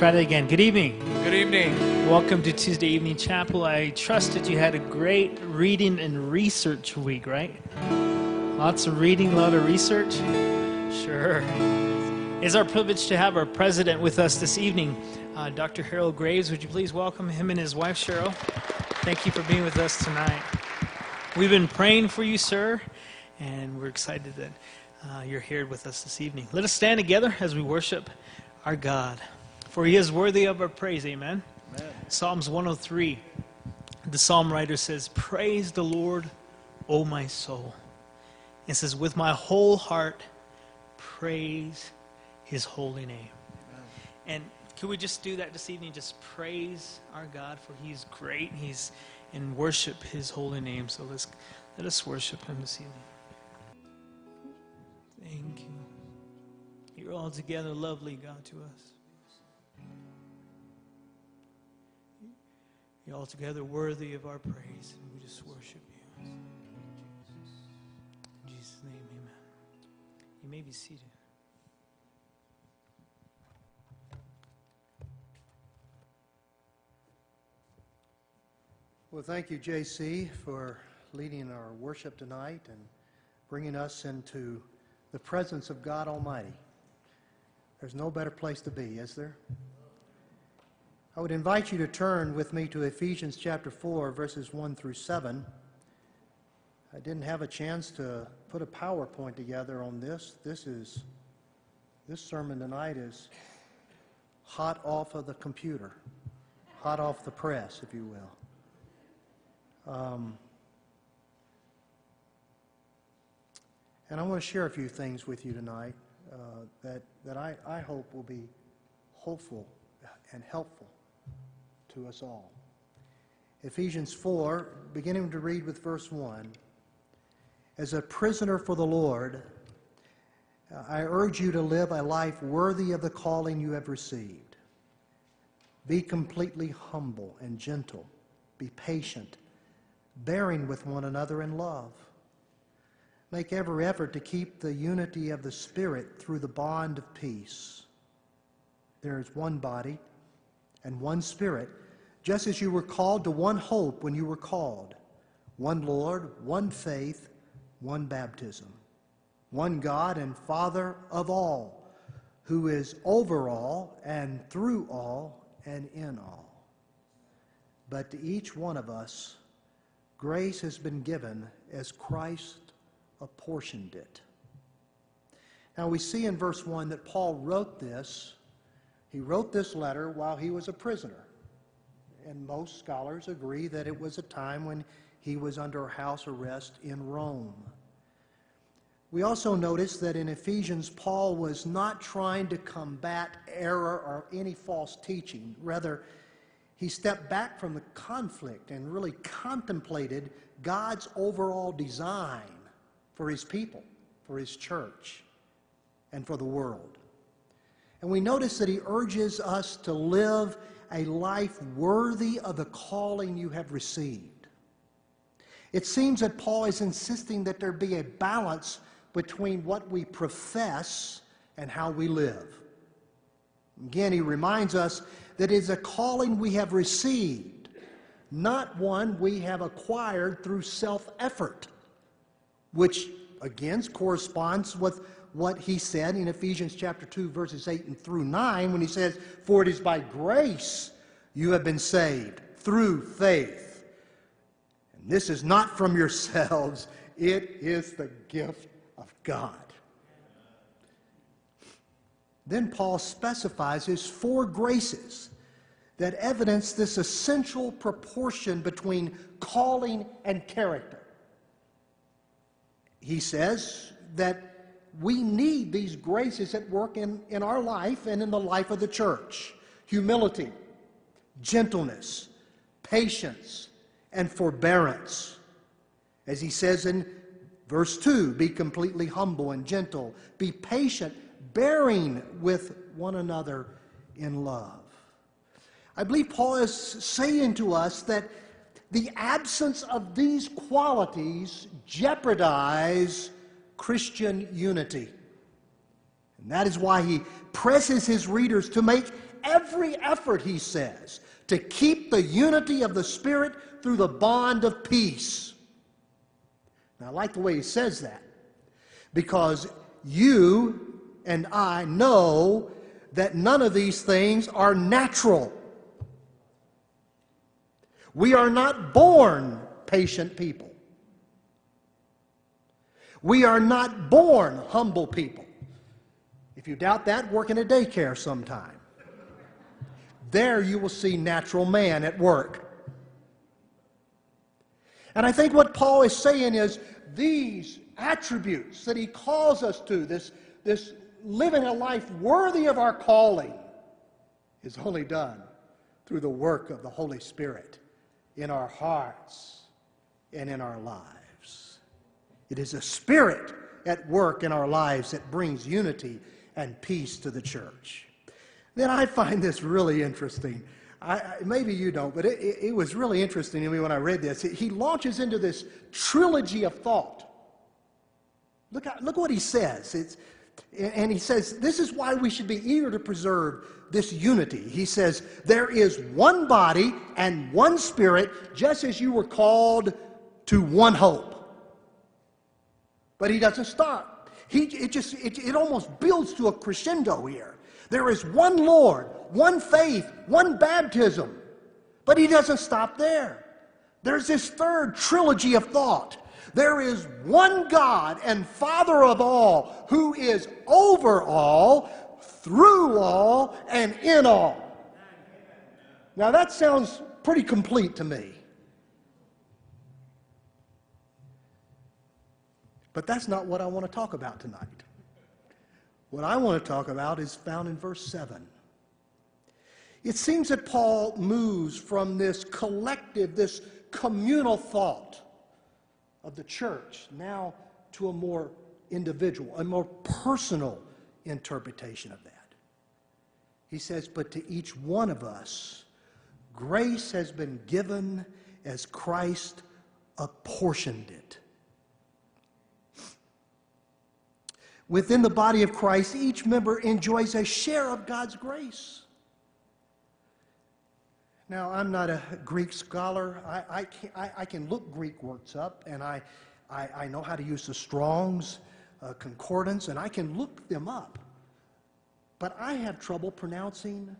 try that again. Good evening. Good evening. Welcome to Tuesday Evening Chapel. I trust that you had a great reading and research week, right? Lots of reading, a lot of research. Sure. It's our privilege to have our president with us this evening, uh, Dr. Harold Graves. Would you please welcome him and his wife, Cheryl? Thank you for being with us tonight. We've been praying for you, sir, and we're excited that uh, you're here with us this evening. Let us stand together as we worship our God, for he is worthy of our praise. Amen. Amen. Psalms 103, the psalm writer says, Praise the Lord, O my soul. It says, With my whole heart, praise his holy name. Amen. And can we just do that this evening? Just praise our God, for he's great. He's and worship his holy name. So let's let us worship him this evening. Thank you. You're altogether lovely, God, to us. You're altogether worthy of our praise, and we just worship you. In Jesus' name, amen. You may be seated. Well, thank you, JC, for leading our worship tonight and bringing us into the presence of God Almighty. There's no better place to be, is there? I would invite you to turn with me to Ephesians chapter 4, verses 1 through 7. I didn't have a chance to put a PowerPoint together on this. This is this sermon tonight is hot off of the computer, hot off the press, if you will. Um, and I want to share a few things with you tonight uh, that, that I, I hope will be hopeful and helpful to us all. Ephesians 4, beginning to read with verse 1. As a prisoner for the Lord, uh, I urge you to live a life worthy of the calling you have received. Be completely humble and gentle. Be patient, bearing with one another in love. Make every effort to keep the unity of the Spirit through the bond of peace. There is one body and one Spirit, just as you were called to one hope when you were called one Lord, one faith, one baptism, one God and Father of all, who is over all and through all and in all. But to each one of us, grace has been given as Christ apportioned it. Now we see in verse 1 that Paul wrote this. He wrote this letter while he was a prisoner. And most scholars agree that it was a time when he was under house arrest in Rome. We also notice that in Ephesians, Paul was not trying to combat error or any false teaching. Rather, he stepped back from the conflict and really contemplated God's overall design for his people, for his church, and for the world. And we notice that he urges us to live a life worthy of the calling you have received. It seems that Paul is insisting that there be a balance between what we profess and how we live. Again, he reminds us that it is a calling we have received, not one we have acquired through self effort which again corresponds with what he said in Ephesians chapter 2, verses 8 and through 9, when he says, For it is by grace you have been saved through faith. And this is not from yourselves, it is the gift of God. Then Paul specifies his four graces that evidence this essential proportion between calling and character he says that we need these graces at work in, in our life and in the life of the church humility, gentleness, patience, and forbearance. As he says in verse 2 be completely humble and gentle, be patient, bearing with one another in love. I believe Paul is saying to us that the absence of these qualities jeopardize Christian unity. And that is why he presses his readers to make every effort, he says, to keep the unity of the Spirit through the bond of peace. Now, I like the way he says that because you and I know that none of these things are natural. We are not born patient people. We are not born humble people. If you doubt that, work in a daycare sometime. There you will see natural man at work. And I think what Paul is saying is these attributes that he calls us to, this, this living a life worthy of our calling, is only done through the work of the Holy Spirit in our hearts and in our lives. It is a spirit at work in our lives that brings unity and peace to the church. Then I find this really interesting. I, maybe you don't, but it, it, was really interesting to me when I read this. He launches into this trilogy of thought. Look, look what he says. It's, and he says, This is why we should be eager to preserve this unity. He says, There is one body and one spirit, just as you were called to one hope. But he doesn't stop. He, it just it, it almost builds to a crescendo here. There is one Lord, one faith, one baptism. But he doesn't stop there. There's this third trilogy of thought. There is one God and Father of all who is over all, through all, and in all. Now that sounds pretty complete to me. But that's not what I want to talk about tonight. What I want to talk about is found in verse 7. It seems that Paul moves from this collective, this communal thought of the church now to a more individual, a more personal interpretation of that. He says, But to each one of us, grace has been given as Christ apportioned it. Within the body of Christ, each member enjoys a share of God's grace. Now, I'm not a Greek scholar. I, I, can, I, I can look Greek words up, and I, I, I know how to use the Strong's uh, Concordance, and I can look them up. But I have trouble pronouncing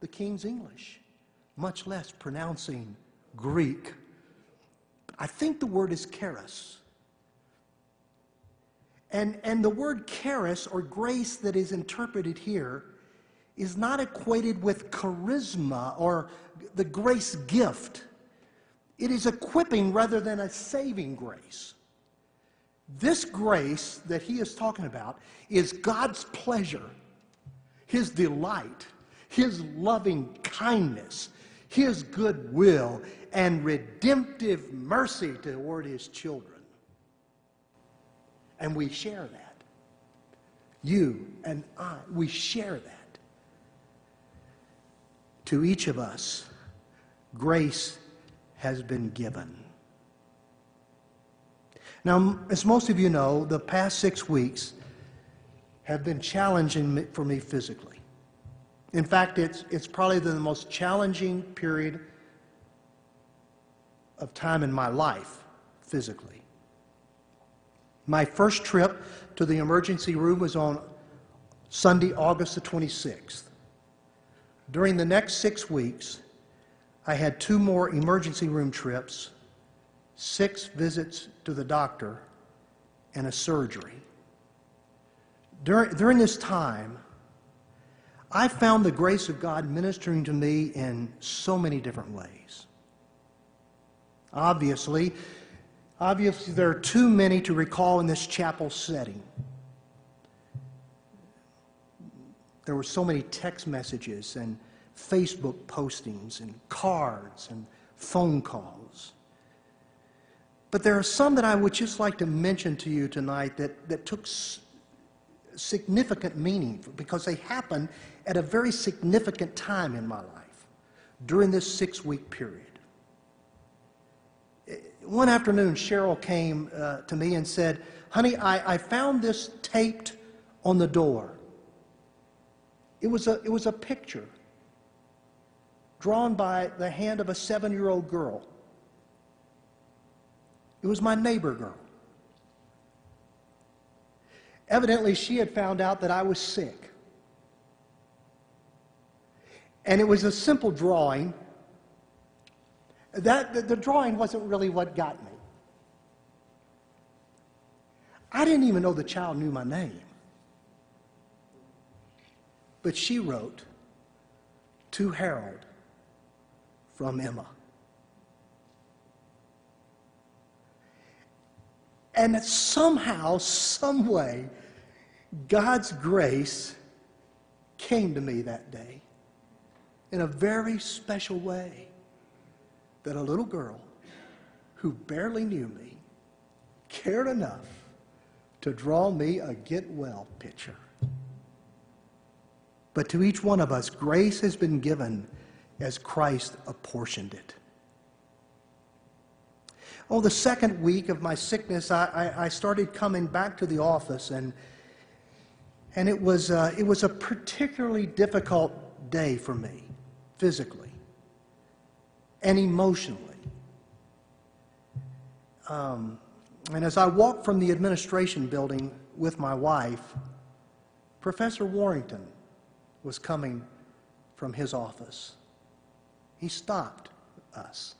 the King's English, much less pronouncing Greek. I think the word is charis. And, and the word charis, or grace, that is interpreted here, is not equated with charisma or the grace gift. It is equipping rather than a saving grace. This grace that he is talking about is God's pleasure, his delight, his loving kindness, his goodwill, and redemptive mercy toward his children. And we share that. You and I, we share that. To each of us, grace has been given. Now, as most of you know, the past six weeks have been challenging for me physically. In fact, it's, it's probably the most challenging period of time in my life physically. My first trip to the emergency room was on Sunday, August the 26th. During the next six weeks, I had two more emergency room trips, six visits to the doctor, and a surgery. During, during this time, I found the grace of God ministering to me in so many different ways. Obviously, Obviously, there are too many to recall in this chapel setting. There were so many text messages and Facebook postings and cards and phone calls. But there are some that I would just like to mention to you tonight that, that took significant meaning because they happened at a very significant time in my life during this six week period one afternoon, Cheryl came uh, to me and said, Honey, I, I found this taped on the door. It was, a, it was a picture drawn by the hand of a seven year old girl. It was my neighbor girl. Evidently, she had found out that I was sick. And it was a simple drawing. That, the, the drawing wasn't really what got me. I didn't even know the child knew my name. But she wrote to Harold from Emma. And somehow, some way, God's grace came to me that day in a very special way. That a little girl who barely knew me cared enough to draw me a get well picture. But to each one of us, grace has been given as Christ apportioned it. Oh, the second week of my sickness, I, I, I started coming back to the office, and, and it, was, uh, it was a particularly difficult day for me, physically and emotionally. Um, and as I walked from the administration building with my wife, Professor Warrington was coming from his office. He stopped us.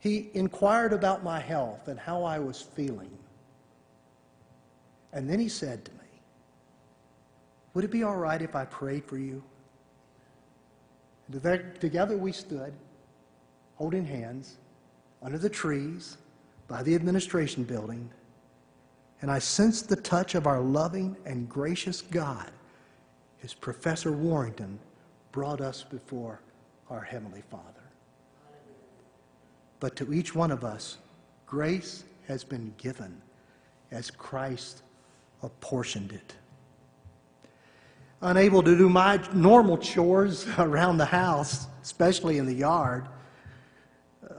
He inquired about my health and how I was feeling. And then he said to me, Would it be all right if I prayed for you? And together we stood, holding hands, under the trees, by the administration building, and I sensed the touch of our loving and gracious God as Professor Warrington brought us before our Heavenly Father. But to each one of us, grace has been given as Christ apportioned it. Unable to do my normal chores around the house, especially in the yard,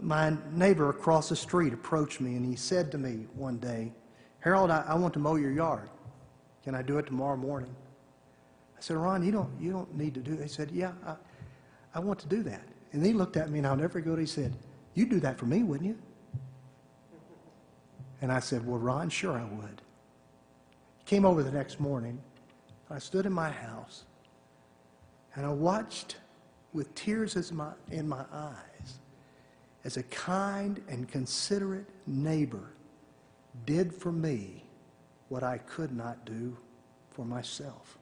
my neighbor across the street approached me and he said to me one day, Harold, I, I want to mow your yard. Can I do it tomorrow morning? I said, Ron, you don't, you don't need to do that. He said, Yeah, I, I want to do that. And he looked at me and I'll never forget. He said, You'd do that for me, wouldn't you? And I said, Well, Ron, sure I would. He came over the next morning. I stood in my house and I watched with tears in my eyes as a kind and considerate neighbor did for me what I could not do for myself.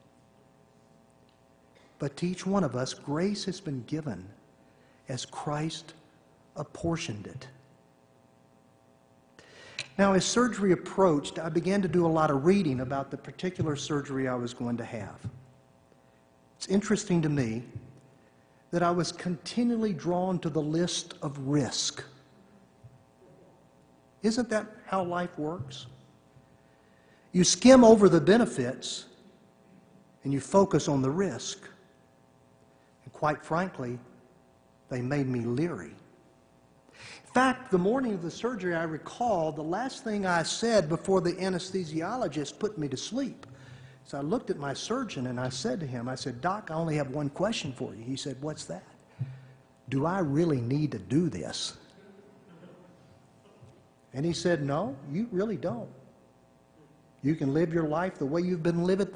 But to each one of us, grace has been given as Christ apportioned it. Now, as surgery approached, I began to do a lot of reading about the particular surgery I was going to have. It's interesting to me that I was continually drawn to the list of risk. Isn't that how life works? You skim over the benefits and you focus on the risk. And quite frankly, they made me leery. In fact, the morning of the surgery, I recall the last thing I said before the anesthesiologist put me to sleep so I looked at my surgeon and I said to him, I said, Doc, I only have one question for you. He said, What's that? Do I really need to do this? And he said, No, you really don't. You can live your life the way you've been living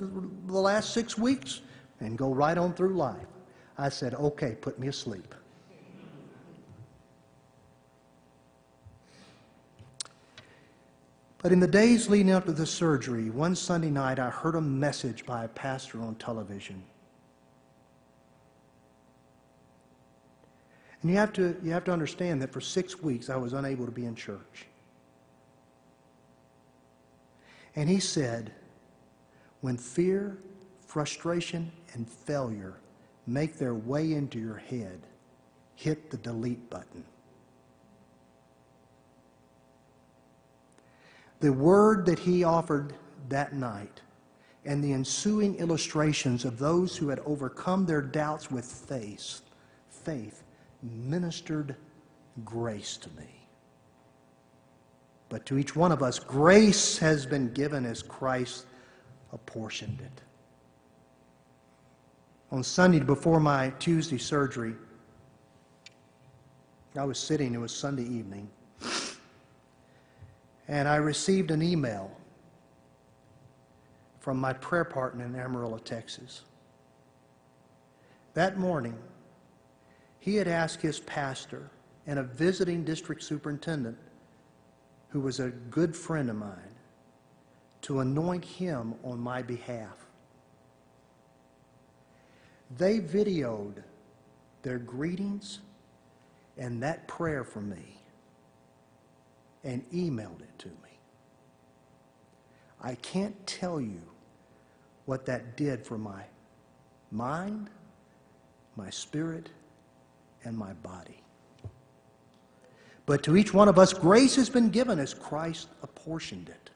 the last six weeks and go right on through life. I said, Okay, put me asleep. But in the days leading up to the surgery, one Sunday night, I heard a message by a pastor on television. And you have to, you have to understand that for six weeks I was unable to be in church. And he said, when fear, frustration, and failure make their way into your head, hit the delete button. The word that he offered that night and the ensuing illustrations of those who had overcome their doubts with faith, faith ministered grace to me. But to each one of us, grace has been given as Christ apportioned it. On Sunday before my Tuesday surgery, I was sitting, it was Sunday evening, and I received an email from my prayer partner in Amarillo, Texas. That morning, he had asked his pastor and a visiting district superintendent, who was a good friend of mine, to anoint him on my behalf. They videoed their greetings and that prayer for me and emailed it to me. I can't tell you what that did for my mind, my spirit, and my body. But to each one of us, grace has been given as Christ apportioned it.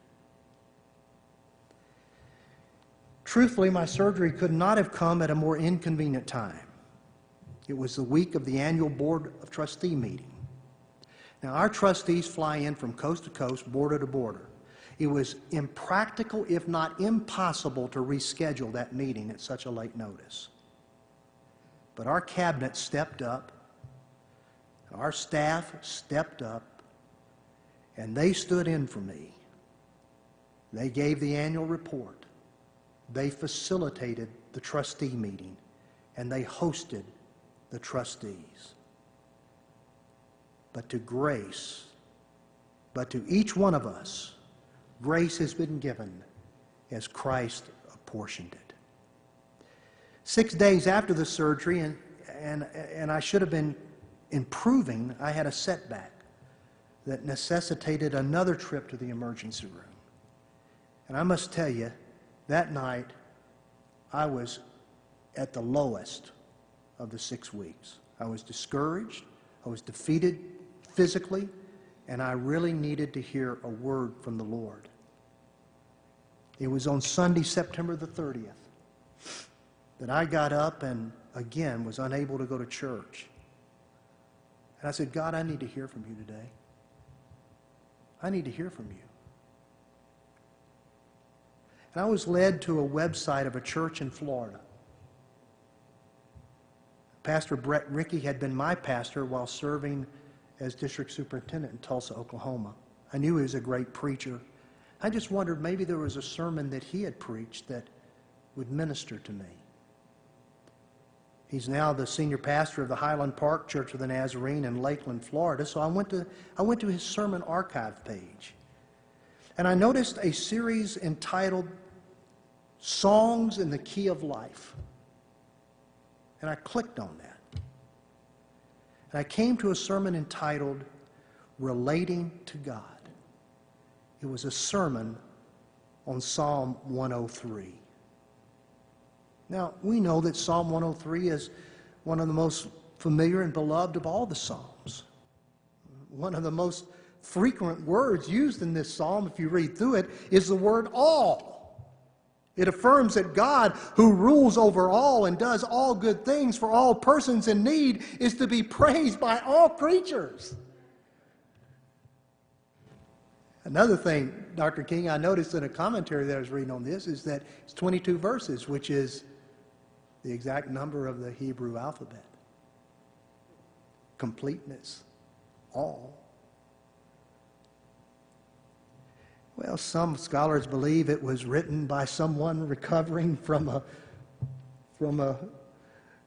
Truthfully, my surgery could not have come at a more inconvenient time. It was the week of the annual Board of Trustee meeting. Now, our trustees fly in from coast to coast, border to border. It was impractical, if not impossible, to reschedule that meeting at such a late notice. But our cabinet stepped up, our staff stepped up, and they stood in for me. They gave the annual report. They facilitated the trustee meeting, and they hosted the trustees. But to grace, but to each one of us, grace has been given as Christ apportioned it. Six days after the surgery, and, and, and I should have been improving, I had a setback that necessitated another trip to the emergency room. And I must tell you, that night, I was at the lowest of the six weeks. I was discouraged, I was defeated physically, and I really needed to hear a word from the Lord. It was on Sunday, September the 30th, that I got up and again was unable to go to church. And I said, God, I need to hear from you today. I need to hear from you. And I was led to a website of a church in Florida. Pastor Brett Rickey had been my pastor while serving as district superintendent in Tulsa, Oklahoma. I knew he was a great preacher. I just wondered maybe there was a sermon that he had preached that would minister to me. He's now the senior pastor of the Highland Park Church of the Nazarene in Lakeland, Florida. So I went to, I went to his sermon archive page. And I noticed a series entitled Songs in the Key of Life. And I clicked on that. And I came to a sermon entitled Relating to God. It was a sermon on Psalm 103. Now, we know that Psalm 103 is one of the most familiar and beloved of all the Psalms. One of the most frequent words used in this psalm, if you read through it, is the word all. It affirms that God, who rules over all and does all good things for all persons in need, is to be praised by all creatures. Another thing, Dr. King, I noticed in a commentary that I was reading on this is that it's 22 verses, which is the exact number of the Hebrew alphabet. Completeness, all. Well, some scholars believe it was written by someone recovering from a, from a,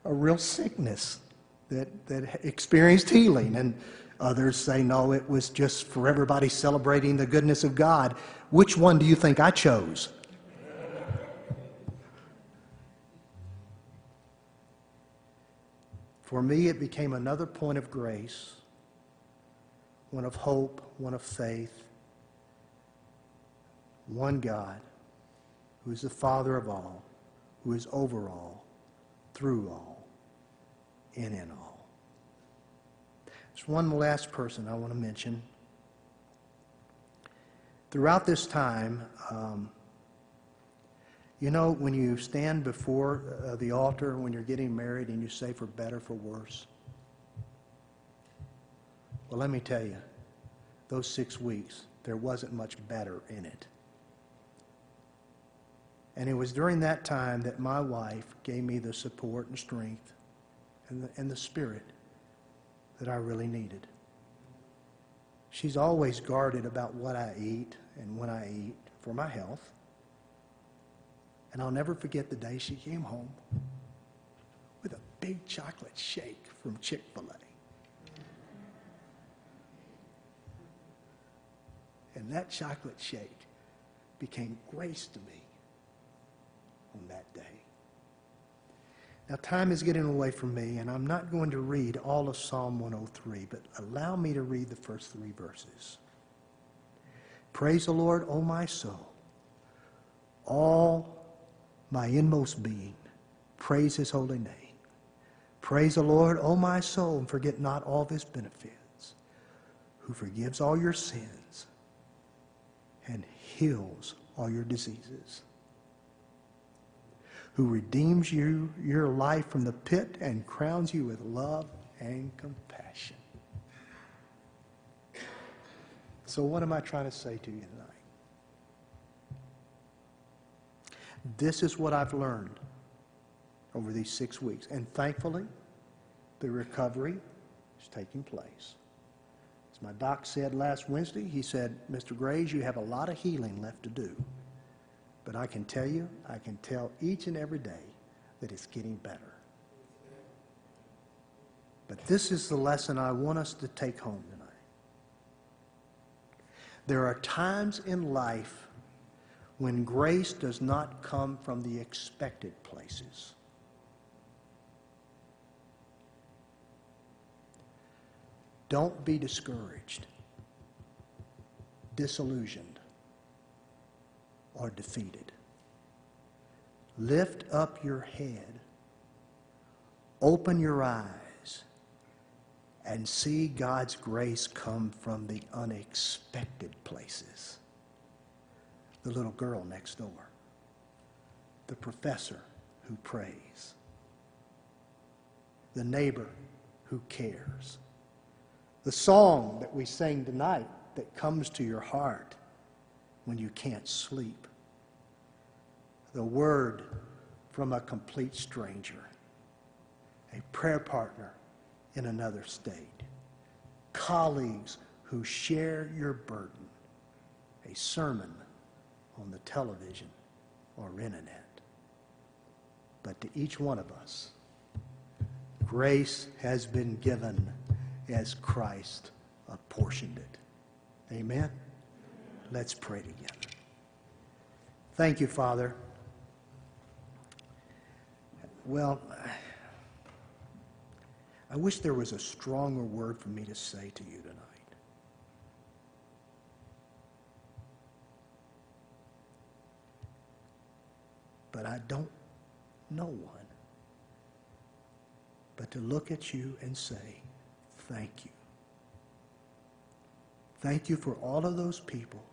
a real sickness that, that experienced healing. And others say, no, it was just for everybody celebrating the goodness of God. Which one do you think I chose? For me, it became another point of grace, one of hope, one of faith one God, who is the Father of all, who is over all, through all, and in all. There's one last person I want to mention. Throughout this time, um, you know, when you stand before uh, the altar when you're getting married and you say for better, for worse? Well, let me tell you, those six weeks, there wasn't much better in it. And it was during that time that my wife gave me the support and strength and the, and the spirit that I really needed. She's always guarded about what I eat and when I eat for my health. And I'll never forget the day she came home with a big chocolate shake from Chick fil A. And that chocolate shake became grace to me on that day. Now, time is getting away from me, and I'm not going to read all of Psalm 103, but allow me to read the first three verses. Praise the Lord, O my soul. All my inmost being, praise his holy name. Praise the Lord, O my soul, and forget not all of his benefits, who forgives all your sins and heals all your diseases who redeems you, your life from the pit and crowns you with love and compassion. So, what am I trying to say to you tonight? This is what I've learned over these six weeks. And thankfully, the recovery is taking place. As my doc said last Wednesday, he said, Mr. Graves, you have a lot of healing left to do. But I can tell you, I can tell each and every day that it's getting better. But this is the lesson I want us to take home tonight. There are times in life when grace does not come from the expected places. Don't be discouraged, disillusioned, or defeated. Lift up your head, open your eyes, and see God's grace come from the unexpected places. The little girl next door, the professor who prays, the neighbor who cares, the song that we sang tonight that comes to your heart when you can't sleep, the word from a complete stranger, a prayer partner in another state, colleagues who share your burden, a sermon on the television or internet. But to each one of us, grace has been given as Christ apportioned it. Amen? Let's pray together. Thank you, Father. Well, I wish there was a stronger word for me to say to you tonight. But I don't know one. But to look at you and say, thank you. Thank you for all of those people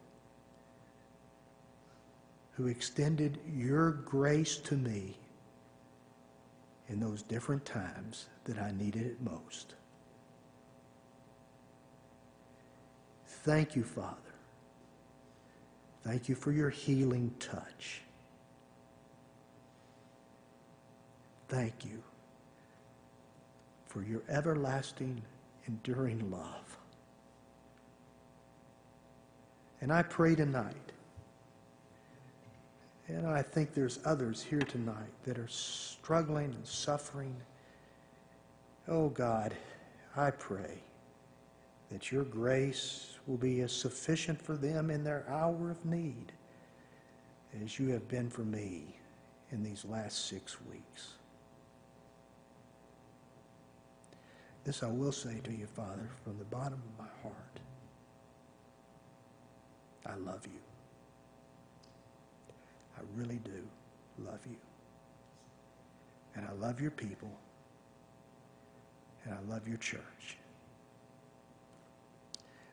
who extended your grace to me in those different times that I needed it most. Thank you, Father. Thank you for your healing touch. Thank you for your everlasting, enduring love. And I pray tonight, and I think there's others here tonight that are struggling and suffering. Oh God, I pray that your grace will be as sufficient for them in their hour of need as you have been for me in these last six weeks. This I will say to you, Father, from the bottom of my heart. I love you. Really do love you. And I love your people. And I love your church.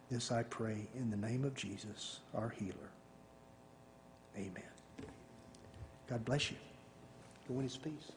This I pray in the name of Jesus, our healer. Amen. God bless you. Go in his peace.